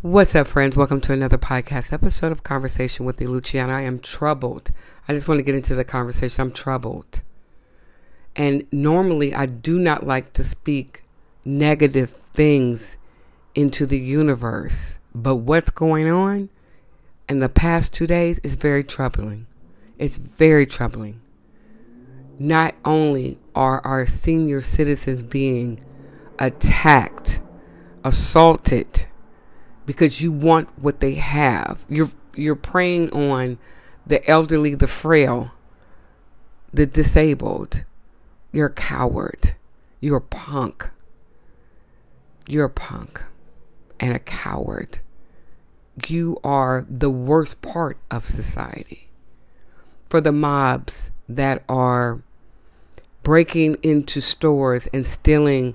What's up, friends? Welcome to another podcast episode of Conversation with the Luciana. I am troubled. I just want to get into the conversation. I'm troubled. And normally, I do not like to speak negative things into the universe. But what's going on in the past two days is very troubling. It's very troubling. Not only are our senior citizens being attacked, assaulted, because you want what they have. You're you're preying on the elderly, the frail, the disabled. You're a coward. You're a punk. You're a punk and a coward. You are the worst part of society. For the mobs that are breaking into stores and stealing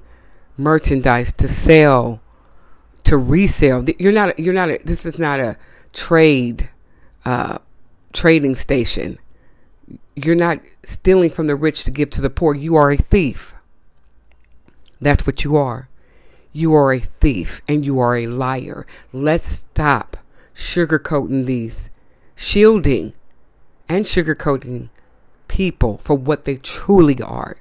merchandise to sell to resell. You're not. You're not. A, this is not a trade uh, trading station. You're not stealing from the rich to give to the poor. You are a thief. That's what you are. You are a thief and you are a liar. Let's stop sugarcoating these, shielding and sugarcoating people for what they truly are.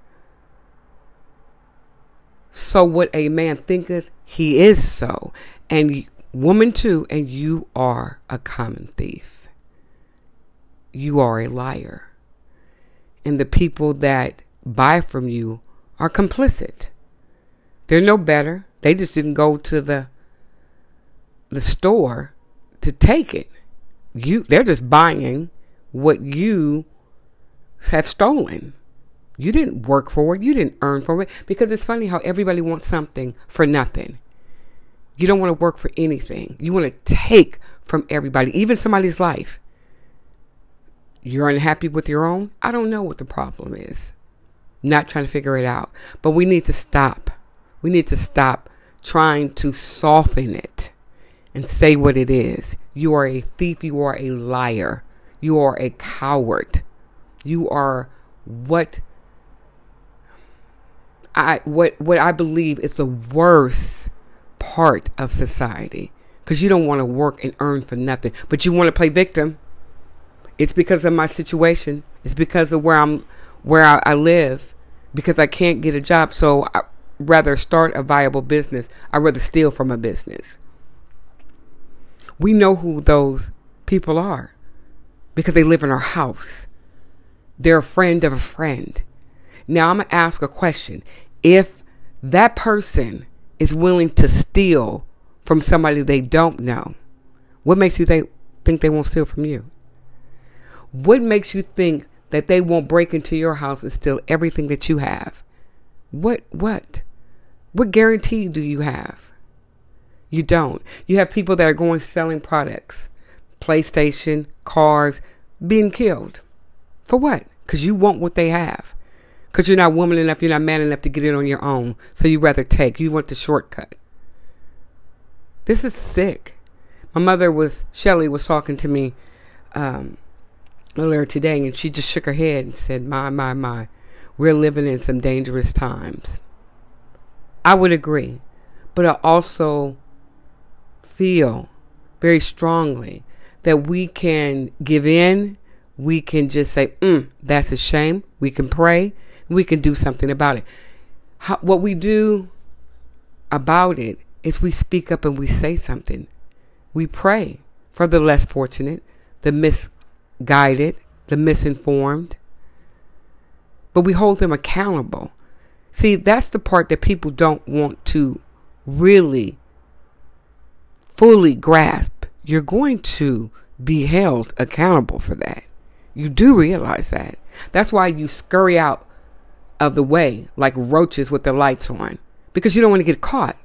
So what a man thinketh, he is so. And woman too, and you are a common thief. You are a liar. And the people that buy from you are complicit. They're no better. They just didn't go to the the store to take it. You they're just buying what you have stolen. You didn't work for it. You didn't earn for it. Because it's funny how everybody wants something for nothing. You don't want to work for anything. You want to take from everybody, even somebody's life. You're unhappy with your own? I don't know what the problem is. Not trying to figure it out. But we need to stop. We need to stop trying to soften it and say what it is. You are a thief. You are a liar. You are a coward. You are what I what what I believe is the worst part of society because you don't want to work and earn for nothing, but you want to play victim. It's because of my situation. It's because of where I'm where I, I live because I can't get a job. So I rather start a viable business. I rather steal from a business. We know who those people are because they live in our house. They're a friend of a friend. Now I'm to ask a question. If that person is willing to steal from somebody they don't know, what makes you think, they won't steal from you? What makes you think that they won't break into your house and steal everything that you have? What, what? What guarantee do you have? You don't. You have people that are going selling products, PlayStation, cars, being killed. For what? Because you want what they have. Because you're not woman enough, you're not man enough to get it on your own. So you rather take. You want the shortcut. This is sick. My mother was, Shelly was talking to me um, earlier today, and she just shook her head and said, My, my, my, we're living in some dangerous times. I would agree. But I also feel very strongly that we can give in. We can just say, mm, that's a shame. We can pray we can do something about it. How, what we do about it is we speak up and we say something. We pray for the less fortunate, the misguided, the misinformed, but we hold them accountable. See, that's the part that people don't want to really fully grasp. You're going to be held accountable for that. You do realize that. That's why you scurry out of the way like roaches with their lights on because you don't want to get caught.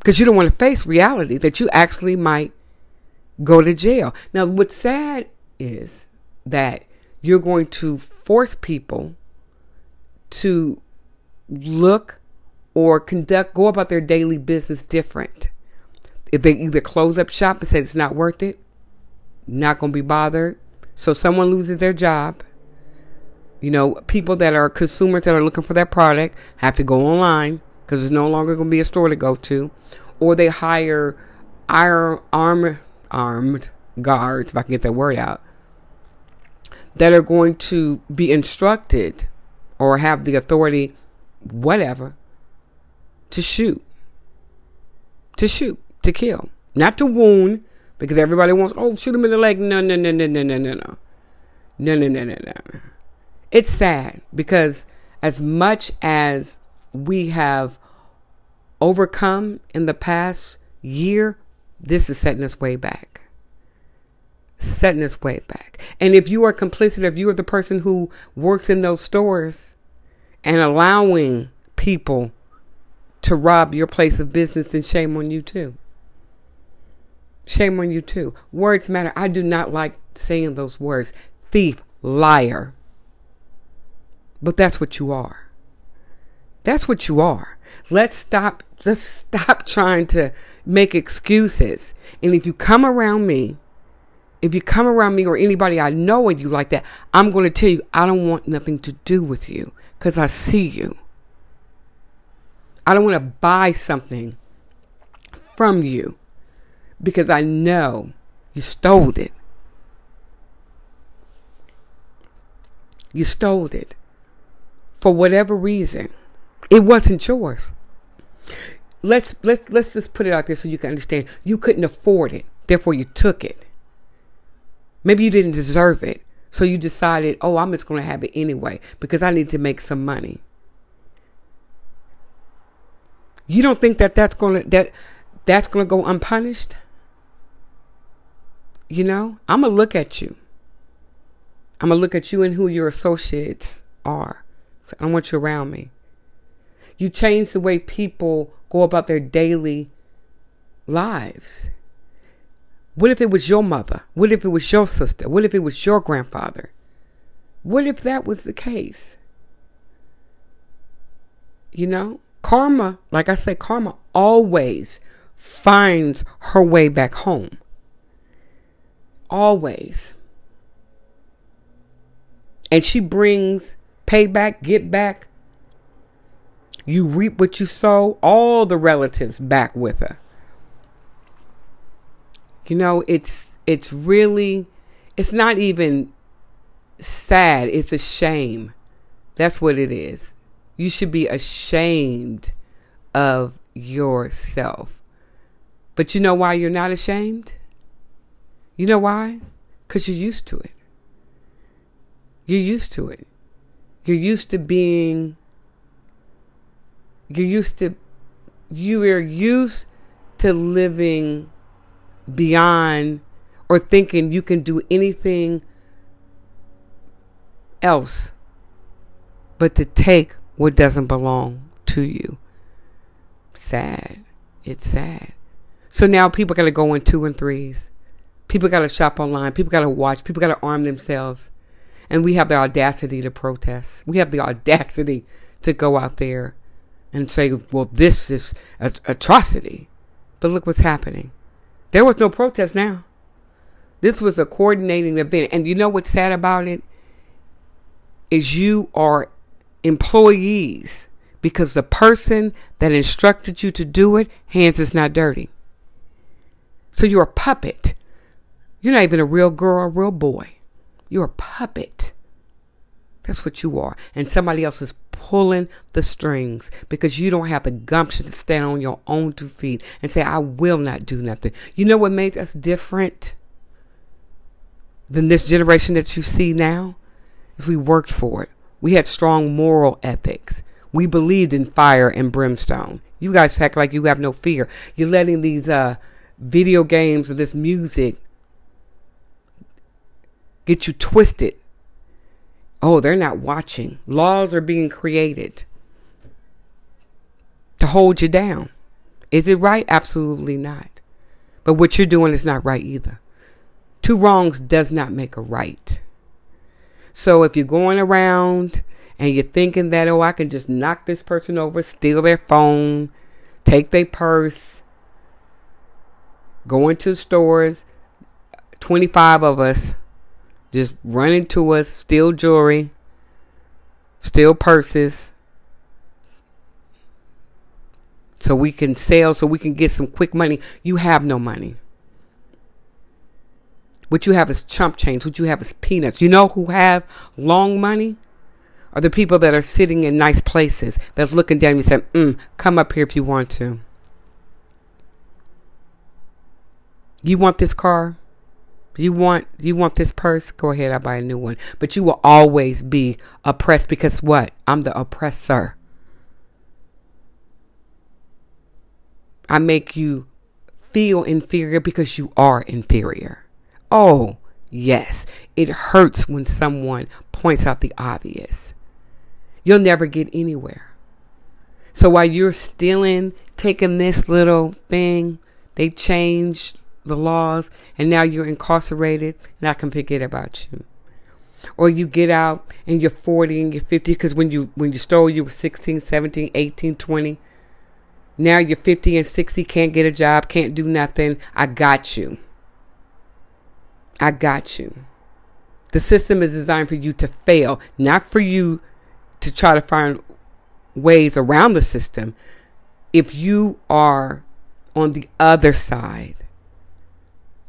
Because you don't want to face reality that you actually might go to jail. Now, what's sad is that you're going to force people to look or conduct, go about their daily business different. If they either close up shop and say it's not worth it, not going to be bothered. So someone loses their job you know, people that are consumers that are looking for that product have to go online because there's no longer going to be a store to go to, or they hire arm, arm, armed guards, if I can get that word out, that are going to be instructed or have the authority, whatever, to shoot. To shoot, to kill. Not to wound, because everybody wants, oh, shoot him in the leg. No, no, no, no, no, no, no, no. No, no, no, no, no. It's sad because as much as we have overcome in the past year, this is setting us way back. Setting us way back. And if you are complicit, if you are the person who works in those stores and allowing people to rob your place of business, then shame on you too. Shame on you too. Words matter. I do not like saying those words. Thief, liar. But that's what you are. That's what you are. Let's stop let's stop trying to make excuses. And if you come around me, if you come around me or anybody I know and you like that, I'm going to tell you I don't want nothing to do with you cuz I see you. I don't want to buy something from you because I know you stole it. You stole it for whatever reason. It wasn't yours. Let's let's let's just put it out there so you can understand. You couldn't afford it, therefore you took it. Maybe you didn't deserve it, so you decided, "Oh, I'm just going to have it anyway because I need to make some money." You don't think that that's going to that that's going to go unpunished? You know, I'm going to look at you. I'm going to look at you and who your associates are. I don't want you around me. You change the way people go about their daily lives. What if it was your mother? What if it was your sister? What if it was your grandfather? What if that was the case? You know, karma, like I said, karma always finds her way back home. Always. And she brings payback, get back. You reap what you sow, all the relatives back with her. You know, it's it's really it's not even sad, it's a shame. That's what it is. You should be ashamed of yourself. But you know why you're not ashamed? You know why? Because you're used to it. You're used to it. You're used to being, you're used to, you are used to living beyond or thinking you can do anything else but to take what doesn't belong to you. Sad. It's sad. So now people got to go in two and threes. People got to shop online. People got to watch. People got to arm themselves. And we have the audacity to protest. We have the audacity to go out there and say, well, this is atrocity. But look what's happening. There was no protest now. This was a coordinating event. And you know what's sad about it? Is you are employees because the person that instructed you to do it, hands is not dirty. So you're a puppet. You're not even a real girl or a real boy. You're a puppet. That's what you are. And somebody else is pulling the strings because you don't have the gumption to stand on your own two feet and say, I will not do nothing. You know what made us different than this generation that you see now? Is we worked for it. We had strong moral ethics. We believed in fire and brimstone. You guys act like you have no fear. You're letting these uh, video games or this music get you twisted. Oh, they're not watching. Laws are being created to hold you down. Is it right? Absolutely not. But what you're doing is not right either. Two wrongs does not make a right. So if you're going around and you're thinking that, oh, I can just knock this person over, steal their phone, take their purse, go into stores, 25 of us just run into us, steal jewelry, steal purses. so we can sell, so we can get some quick money. You have no money. What you have is chump change. What you have is peanuts. You know who have long money? Are the people that are sitting in nice places that's looking down and saying, mm, come up here if you want to. You want this car? You want you want this purse? Go ahead, I'll buy a new one. But you will always be oppressed because what? I'm the oppressor. I make you feel inferior because you are inferior. Oh, yes. It hurts when someone points out the obvious. You'll never get anywhere. So while you're stealing, taking this little thing, they changed the laws and now you're incarcerated and I can forget about you. Or you get out and you're 40 and you're 50 because when you when you stole you were 16, 17, 18, 20. Now you're 50 and 60, can't get a job, can't do nothing. I got you. I got you. The system is designed for you to fail, not for you to try to find ways around the system. If you are on the other side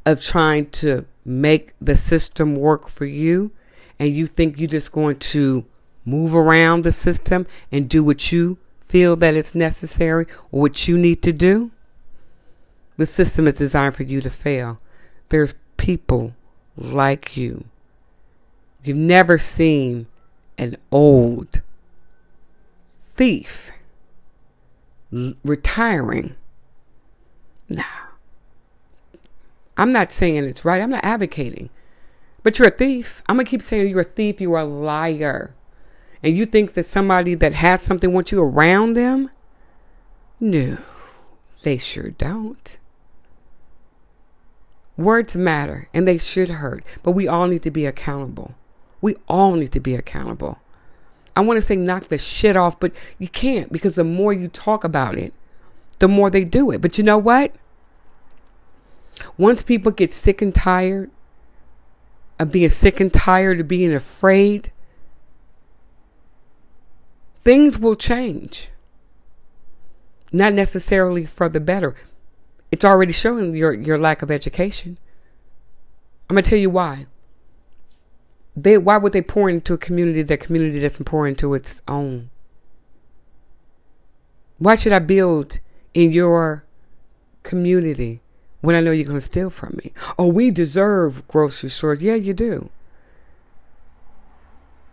of trying to make the system work for you and you think you're just going to move around the system and do what you feel that it's necessary or what you need to do, the system is designed for you to fail. There's people like you. You've never seen an old thief retiring. Nah. I'm not saying it's right. I'm not advocating. But you're a thief. I'm going to keep saying you're a thief. You're a liar. And you think that somebody that has something wants you around them? No, they sure don't. Words matter and they should hurt, but we all need to be accountable. We all need to be accountable. I want to say knock the shit off, but you can't because the more you talk about it, the more they do it. But you know what? Once people get sick and tired of being sick and tired of being afraid, things will change. Not necessarily for the better. It's already showing your, your lack of education. I'm gonna tell you why. They why would they pour into a community that community doesn't pour into its own? Why should I build in your community when I know you're going to steal from me. Oh, we deserve grocery stores. Yeah, you do.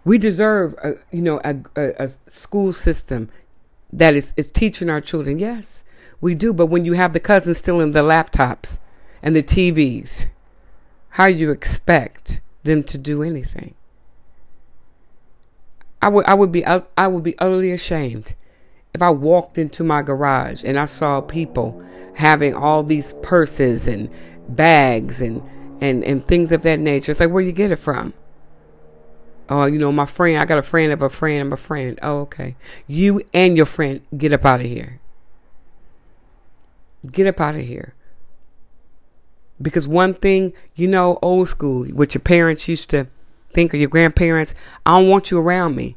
We deserve, a, you know, a, a, a school system that is, is teaching our children. Yes, we do. But when you have the cousins stealing the laptops and the TVs, how do you expect them to do anything? I would, I would be, I would be utterly ashamed if I walked into my garage and I saw people having all these purses and bags and, and, and things of that nature, it's like, where you get it from? Oh, you know, my friend, I got a friend of a friend of a friend. Oh, okay. You and your friend, get up out of here. Get up out of here. Because one thing, you know, old school, what your parents used to think, or your grandparents, I don't want you around me.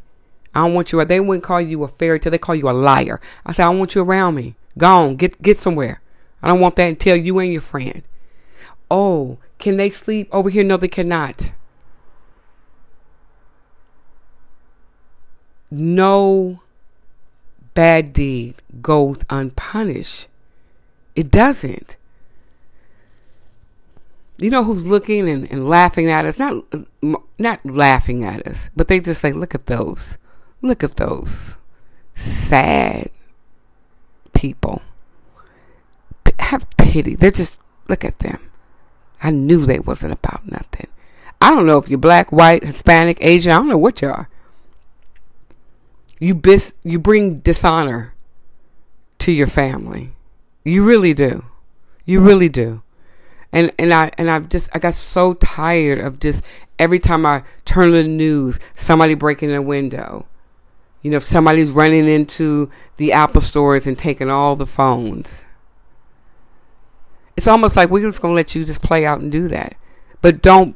I don't want you. They wouldn't call you a fairy tale. They call you a liar. I said, I don't want you around me. Go on, get get somewhere. I don't want that until you and your friend. Oh, can they sleep over here? No, they cannot. No bad deed goes unpunished. It doesn't. You know who's looking and, and laughing at us? Not not laughing at us, but they just say, "Look at those." Look at those sad people. P- have pity. They're just, look at them. I knew they wasn't about nothing. I don't know if you're black, white, Hispanic, Asian. I don't know what you are. You bis- you bring dishonor to your family. You really do. You really do. And and I and I've just I got so tired of just every time I turn on the news, somebody breaking a window, you know, somebody's running into the Apple stores and taking all the phones. It's almost like we're just going to let you just play out and do that. But don't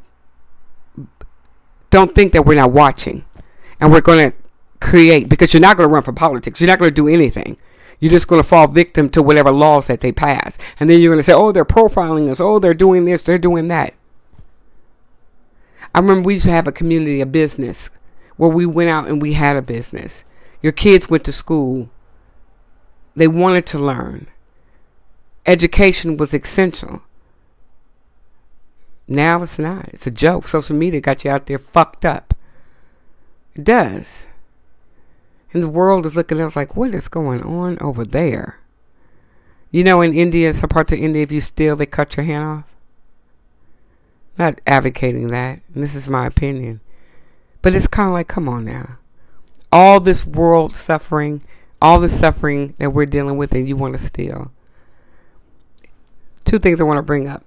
don't think that we're not watching and we're going to create because you're not going to run for politics. You're not going to do anything. You're just going to fall victim to whatever laws that they pass. And then you're going to say, oh, they're profiling us. Oh, they're doing this. They're doing that. I remember we used to have a community, a business, where we went out and we had a business. Your kids went to school. They wanted to learn. Education was essential. Now it's not. It's a joke. Social media got you out there fucked up. It does. And the world is looking at us like, what is going on over there? You know, in India, some parts of India, if you steal, they cut your hand off. Not advocating that. And this is my opinion. But it's kind of like, come on now. All this world suffering, all the suffering that we're dealing with, and you want to steal. Two things I want to bring up.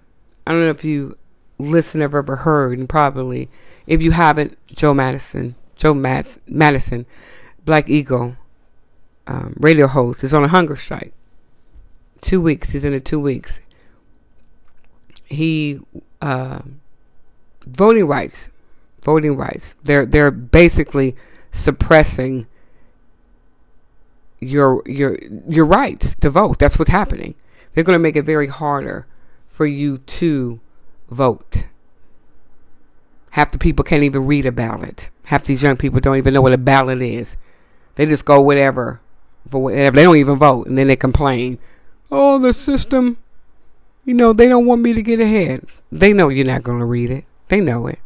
I don't know if you listen ever heard, and probably if you haven't, Joe Madison, Joe Mad- Madison, Black Eagle um, radio host, is on a hunger strike. Two weeks. He's in it two weeks. He uh, voting rights, voting rights. They're they're basically suppressing your your your rights to vote. That's what's happening. They're going to make it very harder for you to vote. Half the people can't even read a ballot. Half these young people don't even know what a ballot is. They just go whatever, for whatever. They don't even vote, and then they complain. Oh, the system. You know they don't want me to get ahead. They know you're not going to read it. They know it.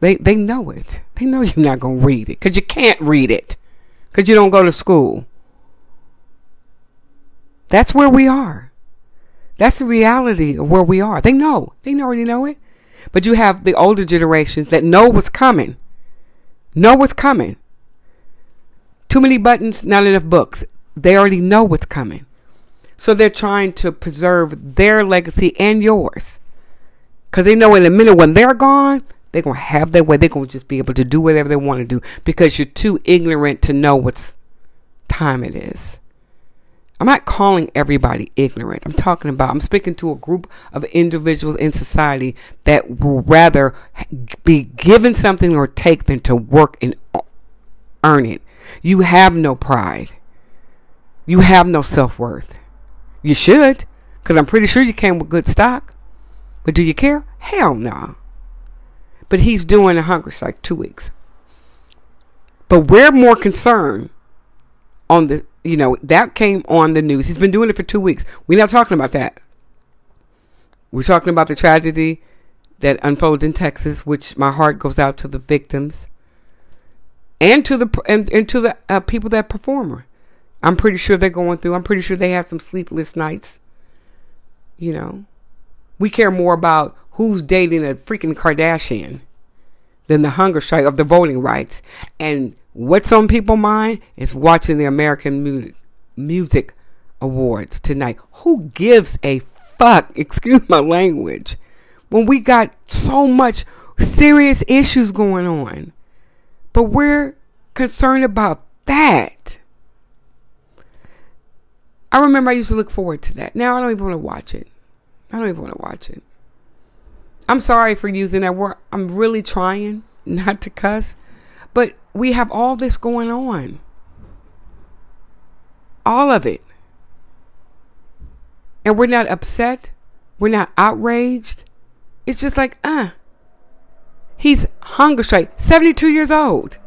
They they know it. They know you're not going to read it because you can't read it because you don't go to school. That's where we are. That's the reality of where we are. They know. They already know it. But you have the older generations that know what's coming. Know what's coming. Too many buttons, not enough books. They already know what's coming. So they're trying to preserve their legacy and yours. Because they know in a minute when they're gone, they're going to have their way. They're going to just be able to do whatever they want to do because you're too ignorant to know what time it is. I'm not calling everybody ignorant. I'm talking about, I'm speaking to a group of individuals in society that will rather be given something or take than to work and earn it. You have no pride. You have no self worth. You should, because I'm pretty sure you came with good stock. But do you care? Hell no. But he's doing a hunger strike two weeks. But we're more concerned on the, you know, that came on the news. He's been doing it for two weeks. We're not talking about that. We're talking about the tragedy that unfolded in Texas, which my heart goes out to the victims and to the and, and to the uh, people that perform. I'm pretty sure they're going through. I'm pretty sure they have some sleepless nights. You know, we care more about who's dating a freaking Kardashian than the hunger strike of the voting rights. And what's on people's mind is watching the American Music, music Awards tonight. Who gives a fuck? Excuse my language. When we got so much serious issues going on. But we're concerned about that. I remember I used to look forward to that. Now I don't even want to watch it. I don't even want to watch it. I'm sorry for using that word. I'm really trying not to cuss. But we have all this going on. All of it. And we're not upset. We're not outraged. It's just like, uh, He's hunger strike, 72 years old.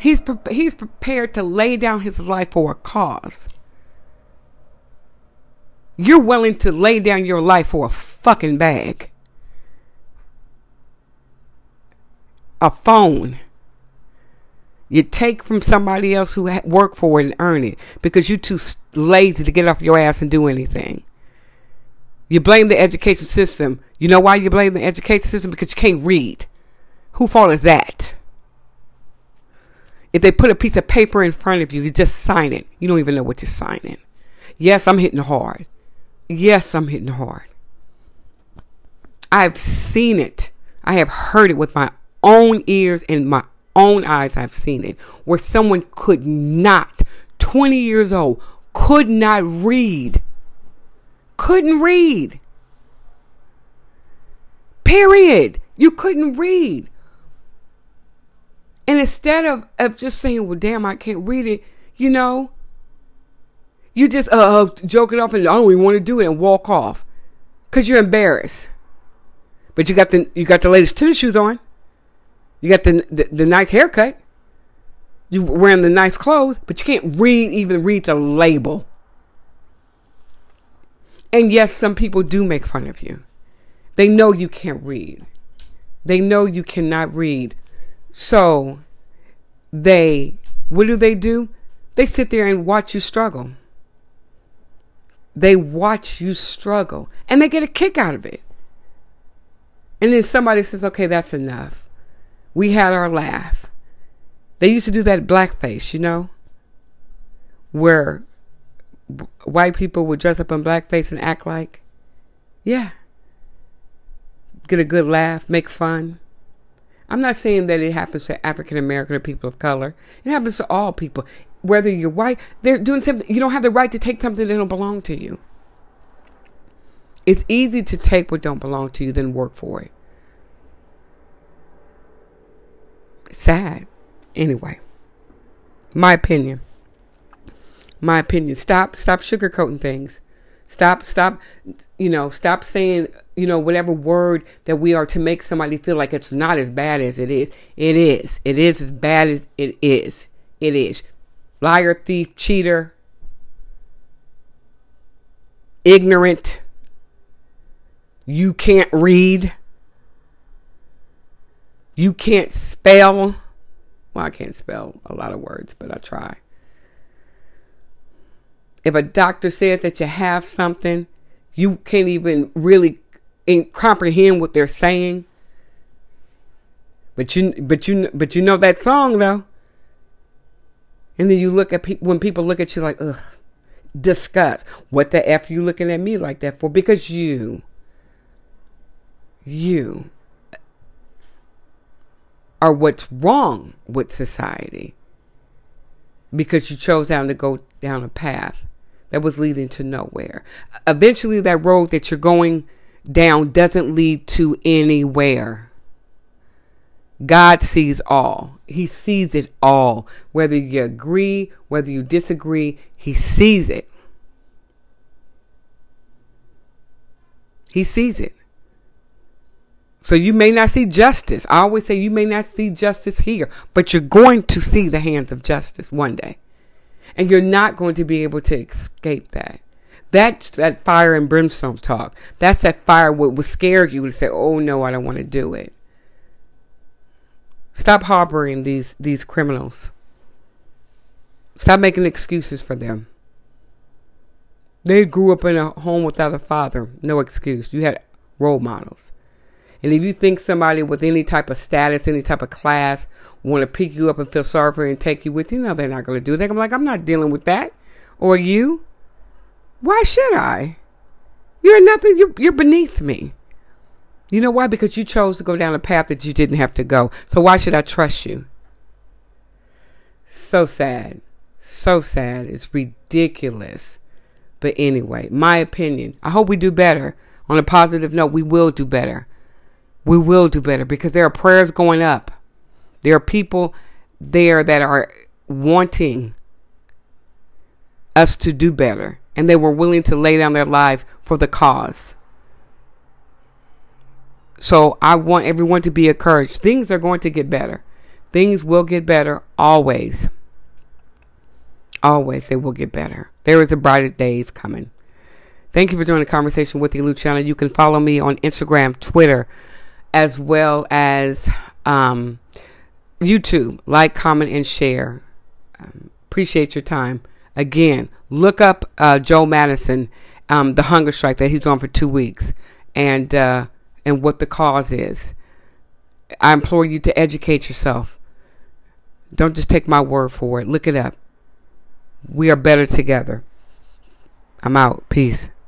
He's, pre- he's prepared to lay down his life for a cause. You're willing to lay down your life for a fucking bag. A phone. You take from somebody else who worked for it and earn it because you're too lazy to get off your ass and do anything. You blame the education system. You know why you blame the education system? Because you can't read. Who fault is that? If they put a piece of paper in front of you, you just sign it. You don't even know what you're signing. Yes, I'm hitting hard. Yes, I'm hitting hard. I've seen it. I have heard it with my own ears and my own eyes. I've seen it where someone could not, 20 years old, could not read couldn't read. Period. You couldn't read. And instead of, of just saying, well, damn, I can't read it, you know, you just uh, uh joke it off and I don't even want to do it and walk off because you're embarrassed. But you got the you got the latest tennis shoes on. You got the, the the nice haircut. You're wearing the nice clothes, but you can't read even read the label. And yes, some people do make fun of you. They know you can't read. They know you cannot read. So they what do they do? They sit there and watch you struggle. They watch you struggle and they get a kick out of it. And then somebody says, okay, that's enough. We had our laugh. They used to do that blackface, you know, where white people would dress up in blackface and act like, yeah, get a good laugh, make fun. I'm not saying that it happens to African American or people of color. It happens to all people. Whether you're white, they're doing something. You don't have the right to take something that don't belong to you. It's easy to take what don't belong to you than work for it. Sad. Anyway, my opinion. My opinion. Stop stop sugarcoating things. Stop stop you know, stop saying, you know, whatever word that we are to make somebody feel like it's not as bad as it is. It is. It is as bad as it is. It is. Liar, thief, cheater, ignorant. You can't read. You can't spell. Well, I can't spell a lot of words, but I try. If a doctor says that you have something, you can't even really comprehend what they're saying. But you, but you, but you know that song though. And then you look at people when people look at you like, ugh, disgust. What the f you looking at me like that for? Because you, you are what's wrong with society because you chose down to go down a path that was leading to nowhere. Eventually, that road that you're going down doesn't lead to anywhere. God sees all. He sees it all. Whether you agree, whether you disagree, He sees it. He sees it. So you may not see justice. I always say you may not see justice here, but you're going to see the hands of justice one day. And you're not going to be able to escape that. That's that fire and brimstone talk. That's that fire what will scare you and say, oh no, I don't want to do it. Stop harboring these, these criminals. Stop making excuses for them. They grew up in a home without a father. No excuse. You had role models. And if you think somebody with any type of status, any type of class, want to pick you up and feel sorry for you and take you with you, no, they're not going to do that. I'm like, I'm not dealing with that. Or you? Why should I? You're nothing. You're, you're beneath me. You know why? Because you chose to go down a path that you didn't have to go. So why should I trust you? So sad. So sad. It's ridiculous. But anyway, my opinion. I hope we do better. On a positive note, we will do better we will do better because there are prayers going up. There are people there that are wanting us to do better and they were willing to lay down their life for the cause. So I want everyone to be encouraged. Things are going to get better. Things will get better always. Always they will get better. There is a brighter days coming. Thank you for joining the conversation with the Luciana. You can follow me on Instagram, Twitter, as well as um, YouTube. Like, comment, and share. Um, appreciate your time. Again, look up uh, Joe Madison, um, the hunger strike that he's on for two weeks, and uh, and what the cause is. I implore you to educate yourself. Don't just take my word for it. Look it up. We are better together. I'm out. Peace.